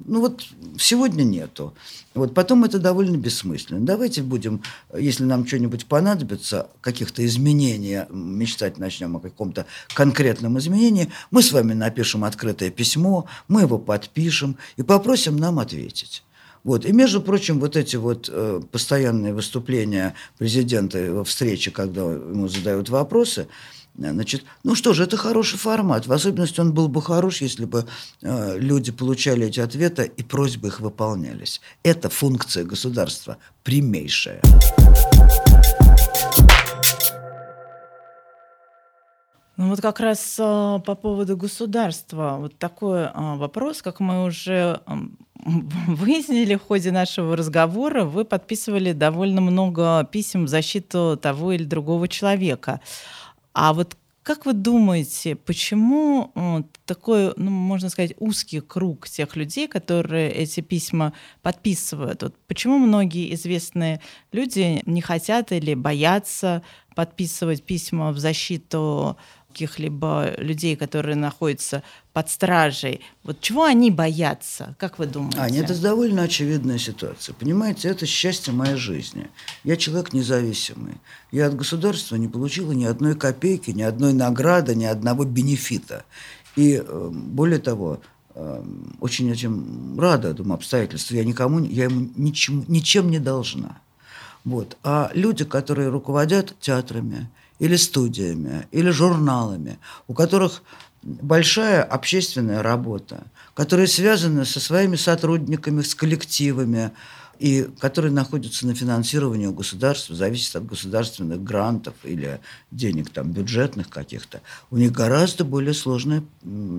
ну вот сегодня нету. Вот потом это довольно бессмысленно. Давайте будем, если нам что-нибудь понадобится, каких-то изменений, мечтать начнем о каком-то конкретном изменении, мы с вами напишем открытое письмо, мы его подпишем и попросим нам ответить. Вот. И, между прочим, вот эти вот э, постоянные выступления президента во встрече, когда ему задают вопросы, э, Значит, ну что же, это хороший формат. В особенности он был бы хорош, если бы э, люди получали эти ответы и просьбы их выполнялись. Это функция государства прямейшая. Ну вот как раз э, по поводу государства вот такой э, вопрос, как мы уже выяснили в ходе нашего разговора, вы подписывали довольно много писем в защиту того или другого человека. А вот как вы думаете, почему такой, ну, можно сказать, узкий круг тех людей, которые эти письма подписывают? Вот почему многие известные люди не хотят или боятся подписывать письма в защиту каких-либо людей, которые находятся под стражей. Вот чего они боятся, как вы думаете? Аня, это довольно очевидная ситуация. Понимаете, это счастье моей жизни. Я человек независимый. Я от государства не получила ни одной копейки, ни одной награды, ни одного бенефита. И э, более того, э, очень этим рада этому обстоятельству. Я никому, я ему ничем, ничем не должна. Вот. А люди, которые руководят театрами, или студиями, или журналами, у которых большая общественная работа, которые связаны со своими сотрудниками, с коллективами, и которые находятся на финансировании у государства, зависит от государственных грантов или денег там бюджетных каких-то, у них гораздо более сложная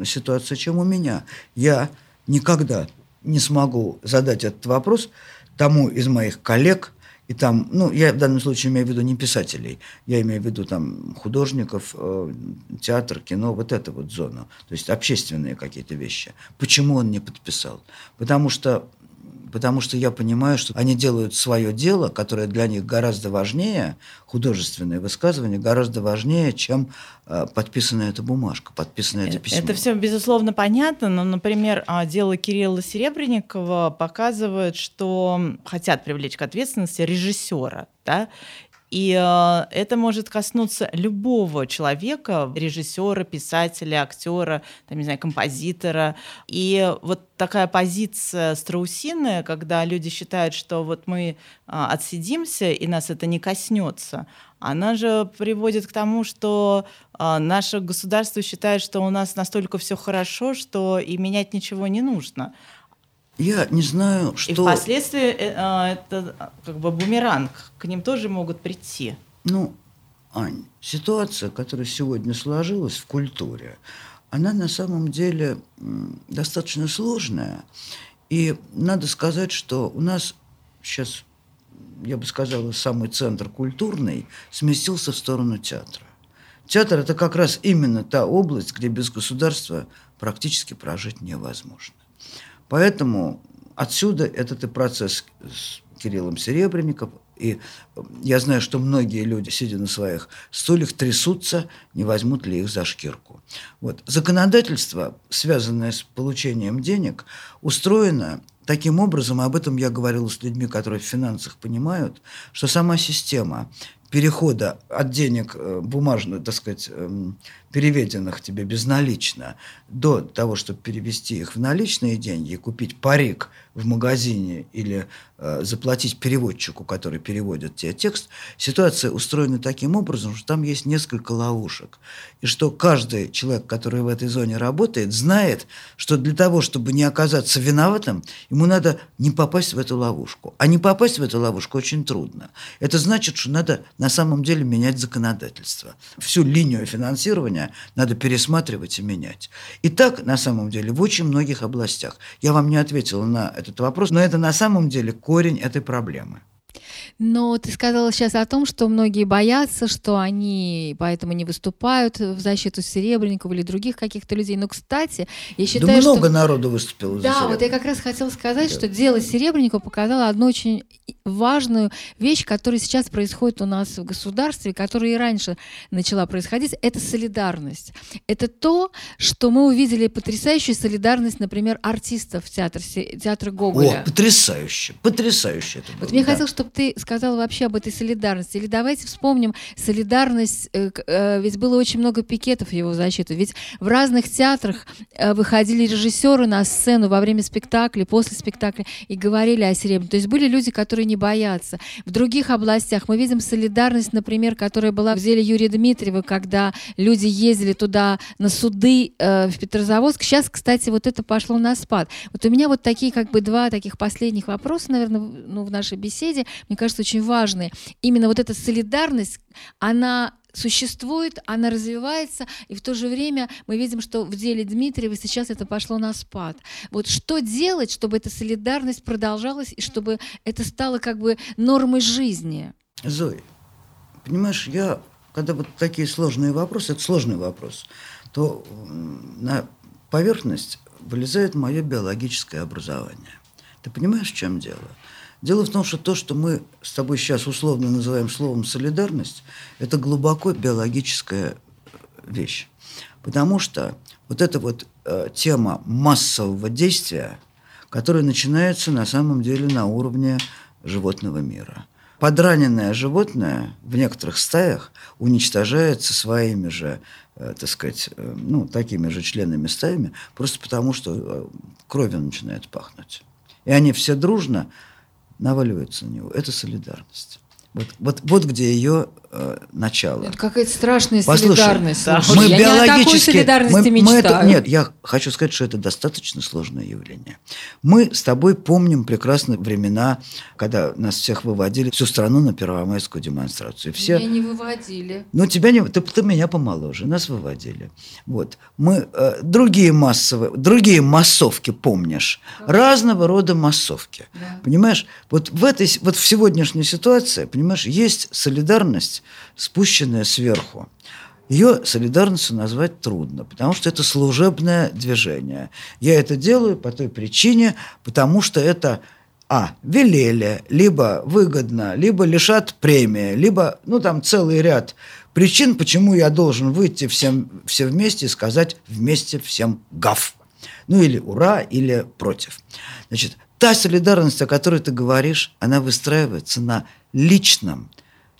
ситуация, чем у меня. Я никогда не смогу задать этот вопрос тому из моих коллег, и там, ну, я в данном случае имею в виду не писателей, я имею в виду там художников, э, театр, кино, вот эту вот зону, то есть общественные какие-то вещи. Почему он не подписал? Потому что потому что я понимаю, что они делают свое дело, которое для них гораздо важнее, художественное высказывание гораздо важнее, чем э, подписанная эта бумажка, подписанное это письмо. Это все, безусловно, понятно, но, например, а, дело Кирилла Серебренникова показывает, что хотят привлечь к ответственности режиссера, да, и э, это может коснуться любого человека, режиссера, писателя, актера, там, не знаю, композитора. И вот такая позиция страусиная, когда люди считают, что вот мы э, отсидимся и нас это не коснется, она же приводит к тому, что э, наше государство считает, что у нас настолько все хорошо, что и менять ничего не нужно. Я не знаю, что... И впоследствии э, а, это как бы бумеранг, к ним тоже могут прийти. Ну, Ань, ситуация, которая сегодня сложилась в культуре, она на самом деле достаточно сложная. И надо сказать, что у нас сейчас, я бы сказала, самый центр культурный сместился в сторону театра. Театр – это как раз именно та область, где без государства практически прожить невозможно. Поэтому отсюда этот и процесс с Кириллом Серебренником, и я знаю, что многие люди, сидя на своих стульях, трясутся, не возьмут ли их за шкирку. Вот. Законодательство, связанное с получением денег, устроено таким образом, об этом я говорил с людьми, которые в финансах понимают, что сама система перехода от денег э, бумажных, так сказать, эм, переведенных тебе безналично, до того, чтобы перевести их в наличные деньги и купить парик в магазине или заплатить переводчику, который переводит тебе текст, ситуация устроена таким образом, что там есть несколько ловушек. И что каждый человек, который в этой зоне работает, знает, что для того, чтобы не оказаться виноватым, ему надо не попасть в эту ловушку. А не попасть в эту ловушку очень трудно. Это значит, что надо на самом деле менять законодательство. Всю линию финансирования надо пересматривать и менять. И так, на самом деле, в очень многих областях. Я вам не ответила на этот вопрос, но это на самом деле корень этой проблемы. Но ты сказала сейчас о том, что многие боятся, что они поэтому не выступают в защиту Серебренникова или других каких-то людей. Но, кстати, я считаю, да много что... народу выступило да, за вот я как раз хотела сказать, да. что дело Серебренникова показало одну очень важную вещь, которая сейчас происходит у нас в государстве, которая и раньше начала происходить, это солидарность. Это то, что мы увидели потрясающую солидарность, например, артистов театра, театра Гоголя. О, потрясающе, потрясающе это было. Вот мне да. хотелось, чтобы ты сказала вообще об этой солидарности. Или давайте вспомним солидарность, э, э, ведь было очень много пикетов его защиты. Ведь в разных театрах э, выходили режиссеры на сцену во время спектакля, после спектакля и говорили о Серебряном. То есть были люди, которые не боятся. В других областях мы видим солидарность, например, которая была в деле Юрия Дмитриева, когда люди ездили туда на суды в Петрозаводск. Сейчас, кстати, вот это пошло на спад. Вот у меня вот такие как бы два таких последних вопроса, наверное, ну, в нашей беседе. Мне кажется, кажется, очень важные. Именно вот эта солидарность, она существует, она развивается, и в то же время мы видим, что в деле Дмитриева сейчас это пошло на спад. Вот что делать, чтобы эта солидарность продолжалась, и чтобы это стало как бы нормой жизни? Зоя, понимаешь, я, когда вот такие сложные вопросы, это сложный вопрос, то на поверхность вылезает мое биологическое образование. Ты понимаешь, в чем дело? Дело в том, что то, что мы с тобой сейчас условно называем словом солидарность, это глубоко биологическая вещь. Потому что вот эта вот э, тема массового действия, которая начинается на самом деле на уровне животного мира. Подраненное животное в некоторых стаях уничтожается своими же, э, так сказать, э, ну, такими же членами стаями, просто потому что э, кровью начинает пахнуть. И они все дружно наваливаются на него. Это солидарность. Вот, вот, вот где ее э, начало. Это какая-то страшная Послушай, солидарность. Да, мы я биологически, не о такой мы, мы это, Нет, я хочу сказать, что это достаточно сложное явление. Мы с тобой помним прекрасные времена, когда нас всех выводили всю страну на первомайскую демонстрацию. Все... Меня не выводили. Ну, тебя не... Ты, ты меня помоложе, нас выводили. Вот. Мы э, другие массовые, другие массовки помнишь. Да. Разного рода массовки. Да. Понимаешь? Вот в этой, вот в сегодняшней ситуации, Понимаешь, есть солидарность, спущенная сверху. Ее солидарностью назвать трудно, потому что это служебное движение. Я это делаю по той причине, потому что это а, велели, либо выгодно, либо лишат премии, либо, ну, там целый ряд причин, почему я должен выйти всем, все вместе и сказать вместе всем гав. Ну, или ура, или против. Значит, та солидарность, о которой ты говоришь, она выстраивается на личном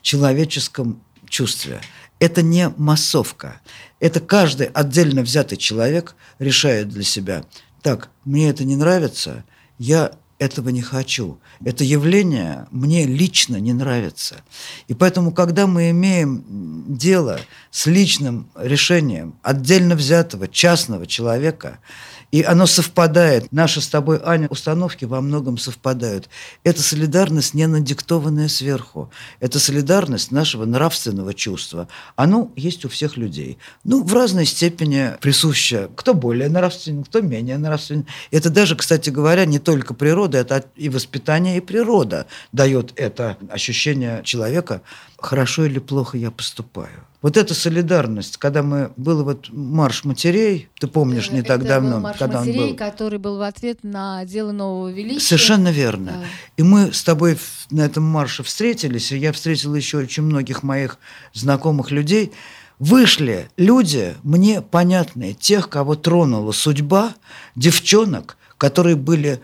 человеческом чувстве. Это не массовка. Это каждый отдельно взятый человек решает для себя, так, мне это не нравится, я этого не хочу. Это явление мне лично не нравится. И поэтому, когда мы имеем дело с личным решением отдельно взятого частного человека, и оно совпадает. Наши с тобой, Аня, установки во многом совпадают. Это солидарность, не надиктованная сверху. Это солидарность нашего нравственного чувства. Оно есть у всех людей. Ну, в разной степени присуще. Кто более нравственен, кто менее нравственен. Это даже, кстати говоря, не только природа, это и воспитание, и природа дает это ощущение человека, хорошо или плохо я поступаю. Вот эта солидарность, когда мы был вот марш матерей, ты помнишь, не это так давно, был марш когда матерей, он был. который был в ответ на дело нового величия. Совершенно верно. Да. И мы с тобой на этом марше встретились, и я встретил еще очень многих моих знакомых людей. Вышли люди, мне понятные, тех, кого тронула судьба, девчонок, которые были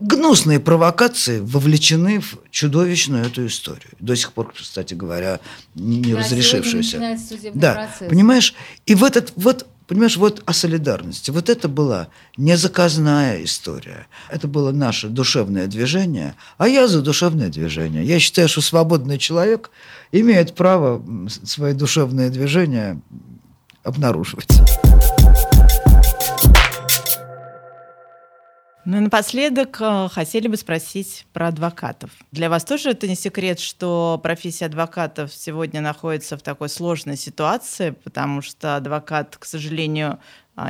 гнусные провокации вовлечены в чудовищную эту историю. До сих пор, кстати говоря, не Да, разрешившуюся. Да, процесс. понимаешь? И в этот вот Понимаешь, вот о солидарности. Вот это была не заказная история. Это было наше душевное движение, а я за душевное движение. Я считаю, что свободный человек имеет право свои душевные движения обнаруживать. Ну напоследок э, хотели бы спросить про адвокатов. Для вас тоже это не секрет, что профессия адвокатов сегодня находится в такой сложной ситуации, потому что адвокат, к сожалению,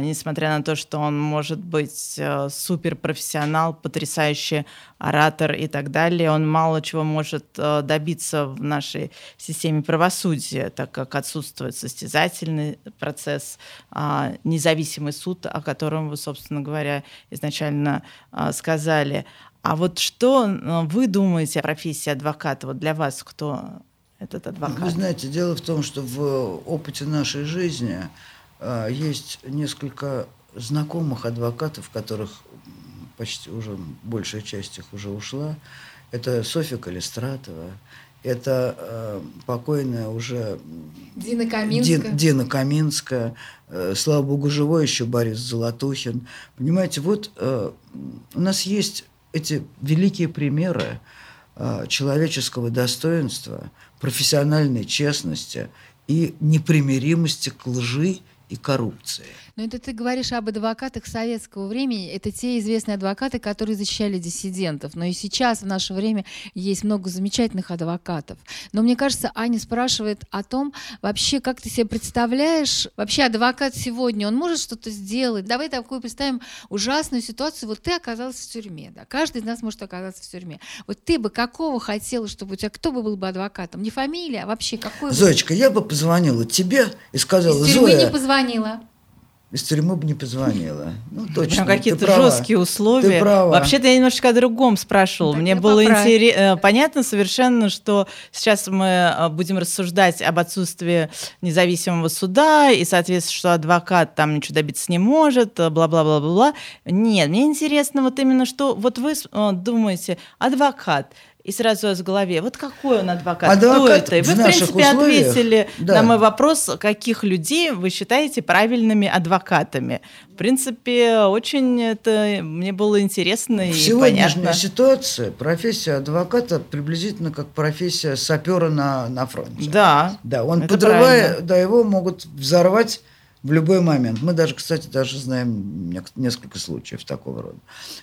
несмотря на то, что он может быть э, суперпрофессионал, потрясающий оратор и так далее, он мало чего может э, добиться в нашей системе правосудия, так как отсутствует состязательный процесс, а, независимый суд, о котором вы, собственно говоря, изначально а, сказали. А вот что э, вы думаете о профессии адвоката? Вот для вас кто этот адвокат? Вы знаете, дело в том, что в опыте нашей жизни а, есть несколько знакомых адвокатов, которых почти уже большая часть их уже ушла. Это Софья Калистратова, это э, покойная уже Дина Каминская. Дин- Дина Каминская, э, слава богу, живой еще Борис Золотухин. Понимаете, вот э, у нас есть эти великие примеры э, человеческого достоинства, профессиональной честности и непримиримости к лжи и коррупции. Но это ты говоришь об адвокатах советского времени. Это те известные адвокаты, которые защищали диссидентов. Но и сейчас, в наше время, есть много замечательных адвокатов. Но мне кажется, Аня спрашивает о том, вообще, как ты себе представляешь, вообще адвокат сегодня, он может что-то сделать? Давай такую представим ужасную ситуацию. Вот ты оказался в тюрьме. Да? Каждый из нас может оказаться в тюрьме. Вот ты бы какого хотела, чтобы у тебя, кто бы был бы адвокатом? Не фамилия, а вообще какой бы- Зоечка, я бы позвонила тебе и сказала, Из Зоя, не позвонила. Из тюрьмы бы не позвонила. Ну, точно, Прям ты какие-то права. жесткие условия. Ты права. Вообще-то я немножечко о другом спрашивала. Так Мне было поправь. интересно, понятно совершенно, что сейчас мы э, будем рассуждать об отсутствии независимого суда и, соответственно, что адвокат там ничего добиться не может, э, бла-бла-бла-бла. Нет, мне интересно вот именно, что вот вы э, думаете, адвокат, и сразу у вас в голове, вот какой он адвокат, кто Адвокат это? И в вы, в наших принципе, условиях, ответили да. на мой вопрос, каких людей вы считаете правильными адвокатами. В принципе, очень это мне было интересно В и сегодняшней понятно. ситуации профессия адвоката приблизительно как профессия сапера на, на фронте. Да. Да, он Это подрывая, правильно. да, его могут взорвать в любой момент. Мы даже, кстати, даже знаем несколько случаев такого рода.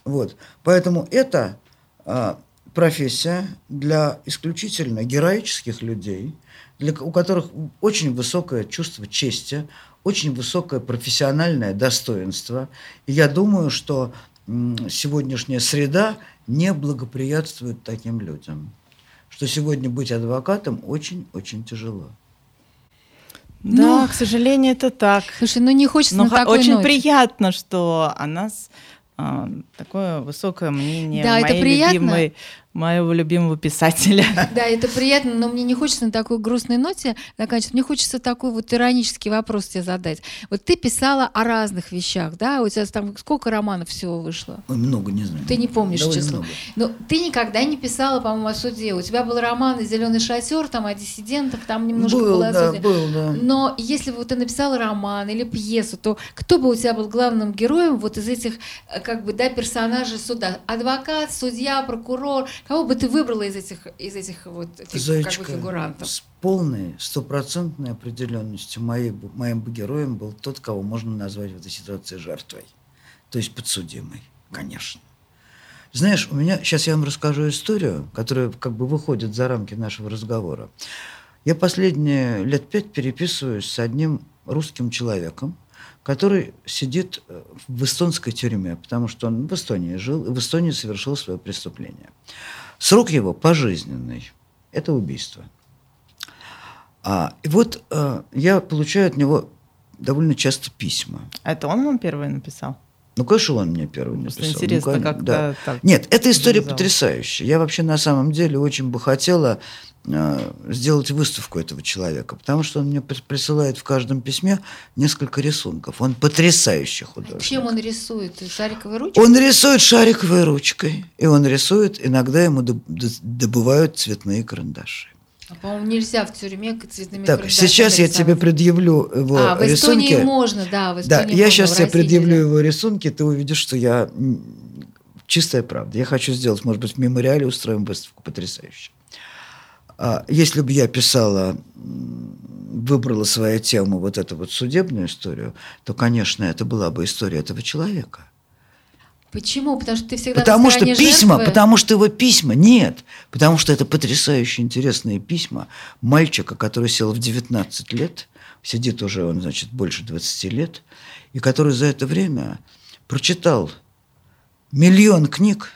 Вот. Поэтому это а, профессия для исключительно героических людей, для, у которых очень высокое чувство чести, очень высокое профессиональное достоинство. И я думаю, что сегодняшняя среда не благоприятствует таким людям. Что сегодня быть адвокатом очень-очень тяжело. Да, Ну, к сожалению, это так. Слушай, ну не хочется Но на такой очень ноте. приятно, что о нас а, такое высокое мнение Да, в это моей приятно. любимой моего любимого писателя. Да, это приятно, но мне не хочется на такой грустной ноте заканчивать. Мне хочется такой вот иронический вопрос тебе задать. Вот ты писала о разных вещах, да? У тебя там сколько романов всего вышло? Ой, много, не знаю. Ты не помнишь Довольно число. много. Но ты никогда не писала, по-моему, о суде. У тебя был роман «Зеленый шатер», там о диссидентах, там немножко был, было о да, суде. был, да. Но если бы ты написала роман или пьесу, то кто бы у тебя был главным героем вот из этих, э, как бы, да, персонажей суда? Адвокат, судья, прокурор? Кого бы ты выбрала из этих, из этих вот фиг- как бы фигурантов? с полной, стопроцентной определенностью моей, моим бы героем был тот, кого можно назвать в этой ситуации жертвой. То есть подсудимый, конечно. Знаешь, у меня, сейчас я вам расскажу историю, которая как бы выходит за рамки нашего разговора. Я последние лет пять переписываюсь с одним русским человеком, который сидит э, в эстонской тюрьме, потому что он в Эстонии жил и в Эстонии совершил свое преступление. Срок его пожизненный. Это убийство. А, и вот э, я получаю от него довольно часто письма. Это он вам первый написал? Ну, конечно, он мне первый Просто написал. Ну, интересно, конечно, как-то да. так Нет, эта история завязалось. потрясающая. Я вообще на самом деле очень бы хотела э, сделать выставку этого человека, потому что он мне при- присылает в каждом письме несколько рисунков. Он потрясающий художник. Чем он рисует? Шариковой ручкой? Он рисует шариковой ручкой, и он рисует, иногда ему добывают цветные карандаши. А, По-моему, нельзя в тюрьме цветными Так, сейчас я тебе предъявлю его А, в рисунки. Эстонии можно, да, в Да, Эстонии я можно, сейчас тебе предъявлю нельзя. его рисунки, ты увидишь, что я чистая правда. Я хочу сделать, может быть, в мемориале устроим выставку потрясающе. А, Если бы я писала, выбрала свою тему, вот эту вот судебную историю, то, конечно, это была бы история этого человека. Почему? Потому что ты всегда Потому что письма, жертвы. потому что его письма, нет, потому что это потрясающе интересные письма мальчика, который сел в 19 лет, сидит уже он, значит, больше 20 лет, и который за это время прочитал миллион книг,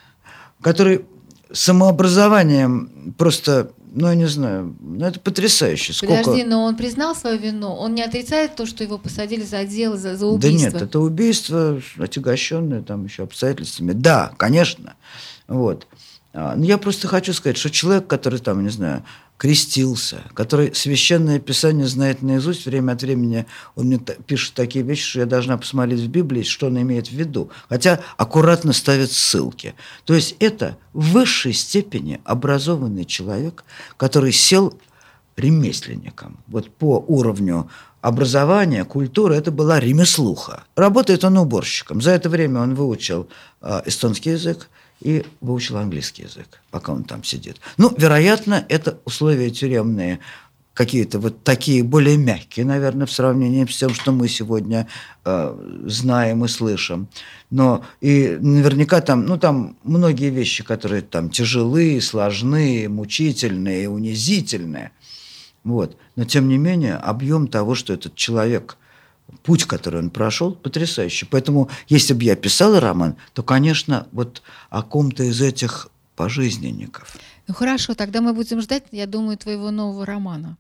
который самообразованием просто, ну, я не знаю, ну, это потрясающе. Сколько... Подожди, но он признал свою вину? Он не отрицает то, что его посадили за дело, за, за Да убийство? нет, это убийство, отягощенное там еще обстоятельствами. Да, конечно. Вот. А, Но я просто хочу сказать, что человек, который там, не знаю, крестился, который священное писание знает наизусть, время от времени он мне пишет такие вещи, что я должна посмотреть в Библии, что он имеет в виду. Хотя аккуратно ставит ссылки. То есть это в высшей степени образованный человек, который сел ремесленником. Вот по уровню образования, культуры, это была ремеслуха. Работает он уборщиком. За это время он выучил э, эстонский язык и выучил английский язык, пока он там сидит. Ну, вероятно, это условия тюремные какие-то вот такие более мягкие, наверное, в сравнении с тем, что мы сегодня э, знаем и слышим. Но и наверняка там, ну, там многие вещи, которые там тяжелые, сложные, мучительные, унизительные. Вот. Но, тем не менее, объем того, что этот человек, путь, который он прошел, потрясающий. Поэтому, если бы я писала роман, то, конечно, вот о ком-то из этих пожизненников. Ну хорошо, тогда мы будем ждать, я думаю, твоего нового романа.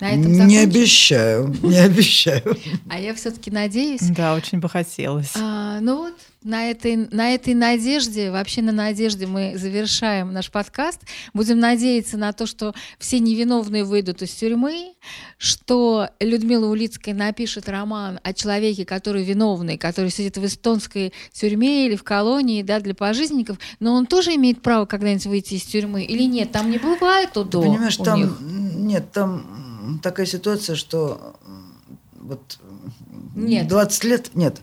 На этом Не обещаю, не обещаю. А я все-таки надеюсь. Да, очень бы хотелось. А, ну вот, на этой, на этой надежде, вообще на надежде мы завершаем наш подкаст. Будем надеяться на то, что все невиновные выйдут из тюрьмы, что Людмила Улицкая напишет роман о человеке, который виновный, который сидит в эстонской тюрьме или в колонии, да, для пожизненников, но он тоже имеет право когда-нибудь выйти из тюрьмы или нет? Там не бывает УДО Понимаешь, у там них. нет, там такая ситуация, что вот Нет. 20 лет, нет,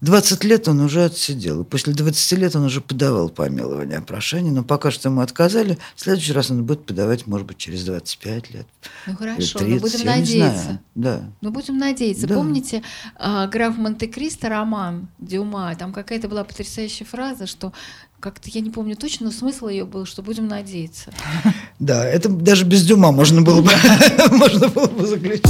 20 лет он уже отсидел. И после 20 лет он уже подавал помилование прошение, но пока что ему отказали. В следующий раз он будет подавать, может быть, через 25 лет. Ну хорошо, 30, но будем я не надеяться. Да. Ну, будем надеяться. Да. Помните а, граф Монте-Кристо роман Дюма? Там какая-то была потрясающая фраза, что как-то я не помню точно, но смысл ее был, что будем надеяться. Да, это даже без дюма можно было бы, можно заключить.